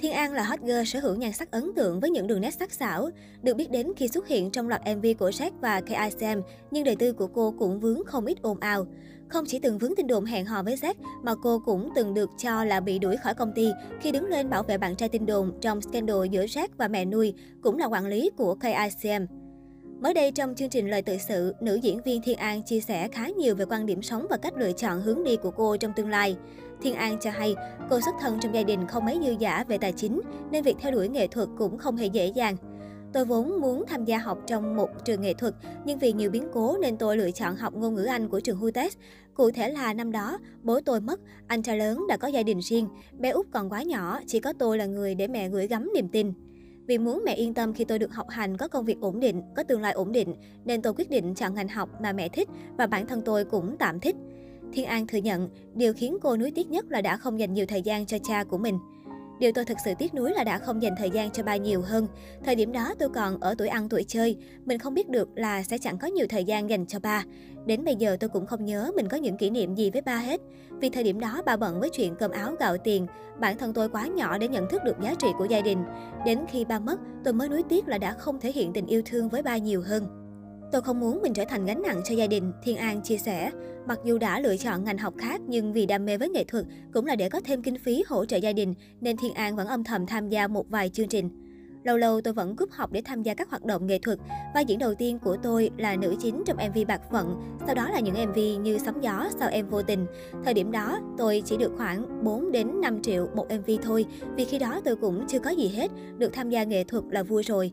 Thiên An là hot girl sở hữu nhan sắc ấn tượng với những đường nét sắc sảo. Được biết đến khi xuất hiện trong loạt MV của Jack và KICM, nhưng đời tư của cô cũng vướng không ít ồn ào. Không chỉ từng vướng tin đồn hẹn hò với Jack, mà cô cũng từng được cho là bị đuổi khỏi công ty khi đứng lên bảo vệ bạn trai tin đồn trong scandal giữa Jack và mẹ nuôi, cũng là quản lý của KICM. Mới đây trong chương trình Lời tự sự, nữ diễn viên Thiên An chia sẻ khá nhiều về quan điểm sống và cách lựa chọn hướng đi của cô trong tương lai. Thiên An cho hay, cô xuất thân trong gia đình không mấy dư giả về tài chính, nên việc theo đuổi nghệ thuật cũng không hề dễ dàng. Tôi vốn muốn tham gia học trong một trường nghệ thuật, nhưng vì nhiều biến cố nên tôi lựa chọn học ngôn ngữ Anh của trường HUTES. Cụ thể là năm đó, bố tôi mất, anh trai lớn đã có gia đình riêng, bé út còn quá nhỏ, chỉ có tôi là người để mẹ gửi gắm niềm tin. Vì muốn mẹ yên tâm khi tôi được học hành có công việc ổn định, có tương lai ổn định, nên tôi quyết định chọn ngành học mà mẹ thích và bản thân tôi cũng tạm thích. Thiên An thừa nhận, điều khiến cô nuối tiếc nhất là đã không dành nhiều thời gian cho cha của mình. Điều tôi thực sự tiếc nuối là đã không dành thời gian cho ba nhiều hơn. Thời điểm đó tôi còn ở tuổi ăn tuổi chơi, mình không biết được là sẽ chẳng có nhiều thời gian dành cho ba. Đến bây giờ tôi cũng không nhớ mình có những kỷ niệm gì với ba hết. Vì thời điểm đó ba bận với chuyện cơm áo gạo tiền, bản thân tôi quá nhỏ để nhận thức được giá trị của gia đình. Đến khi ba mất, tôi mới nuối tiếc là đã không thể hiện tình yêu thương với ba nhiều hơn. Tôi không muốn mình trở thành gánh nặng cho gia đình, Thiên An chia sẻ. Mặc dù đã lựa chọn ngành học khác nhưng vì đam mê với nghệ thuật cũng là để có thêm kinh phí hỗ trợ gia đình nên Thiên An vẫn âm thầm tham gia một vài chương trình. Lâu lâu tôi vẫn cúp học để tham gia các hoạt động nghệ thuật. Vai diễn đầu tiên của tôi là nữ chính trong MV Bạc Phận, sau đó là những MV như Sóng Gió, Sao Em Vô Tình. Thời điểm đó, tôi chỉ được khoảng 4 đến 5 triệu một MV thôi, vì khi đó tôi cũng chưa có gì hết, được tham gia nghệ thuật là vui rồi.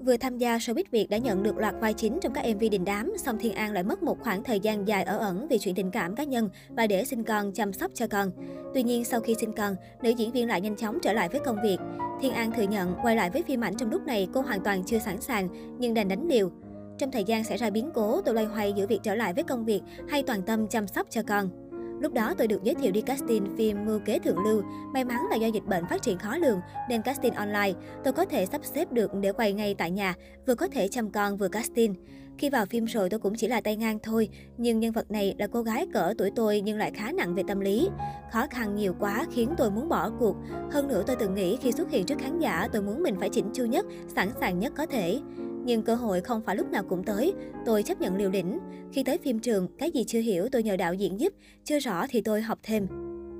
Vừa tham gia showbiz Việt đã nhận được loạt vai chính trong các MV đình đám, song Thiên An lại mất một khoảng thời gian dài ở ẩn vì chuyện tình cảm cá nhân và để sinh con chăm sóc cho con. Tuy nhiên, sau khi sinh con, nữ diễn viên lại nhanh chóng trở lại với công việc. Thiên An thừa nhận quay lại với phim ảnh trong lúc này cô hoàn toàn chưa sẵn sàng, nhưng đành đánh liều. Trong thời gian xảy ra biến cố, tôi loay hoay giữa việc trở lại với công việc hay toàn tâm chăm sóc cho con. Lúc đó tôi được giới thiệu đi casting phim Mưu kế thượng lưu. May mắn là do dịch bệnh phát triển khó lường nên casting online, tôi có thể sắp xếp được để quay ngay tại nhà, vừa có thể chăm con vừa casting. Khi vào phim rồi tôi cũng chỉ là tay ngang thôi, nhưng nhân vật này là cô gái cỡ tuổi tôi nhưng lại khá nặng về tâm lý. Khó khăn nhiều quá khiến tôi muốn bỏ cuộc. Hơn nữa tôi từng nghĩ khi xuất hiện trước khán giả tôi muốn mình phải chỉnh chu nhất, sẵn sàng nhất có thể. Nhưng cơ hội không phải lúc nào cũng tới, tôi chấp nhận liều lĩnh. Khi tới phim trường, cái gì chưa hiểu tôi nhờ đạo diễn giúp, chưa rõ thì tôi học thêm.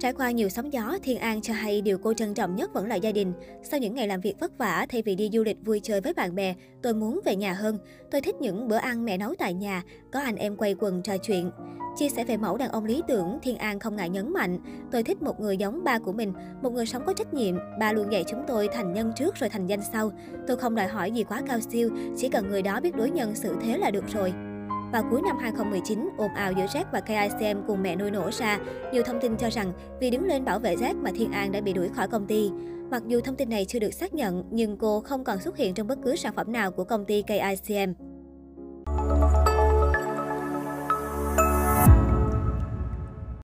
Trải qua nhiều sóng gió, Thiên An cho hay điều cô trân trọng nhất vẫn là gia đình. Sau những ngày làm việc vất vả, thay vì đi du lịch vui chơi với bạn bè, tôi muốn về nhà hơn. Tôi thích những bữa ăn mẹ nấu tại nhà, có anh em quay quần trò chuyện. Chia sẻ về mẫu đàn ông lý tưởng, Thiên An không ngại nhấn mạnh. Tôi thích một người giống ba của mình, một người sống có trách nhiệm. Ba luôn dạy chúng tôi thành nhân trước rồi thành danh sau. Tôi không đòi hỏi gì quá cao siêu, chỉ cần người đó biết đối nhân xử thế là được rồi. Vào cuối năm 2019, ồn ào giữa Jack và KICM cùng mẹ nuôi nổ ra. Nhiều thông tin cho rằng vì đứng lên bảo vệ Jack mà Thiên An đã bị đuổi khỏi công ty. Mặc dù thông tin này chưa được xác nhận, nhưng cô không còn xuất hiện trong bất cứ sản phẩm nào của công ty KICM.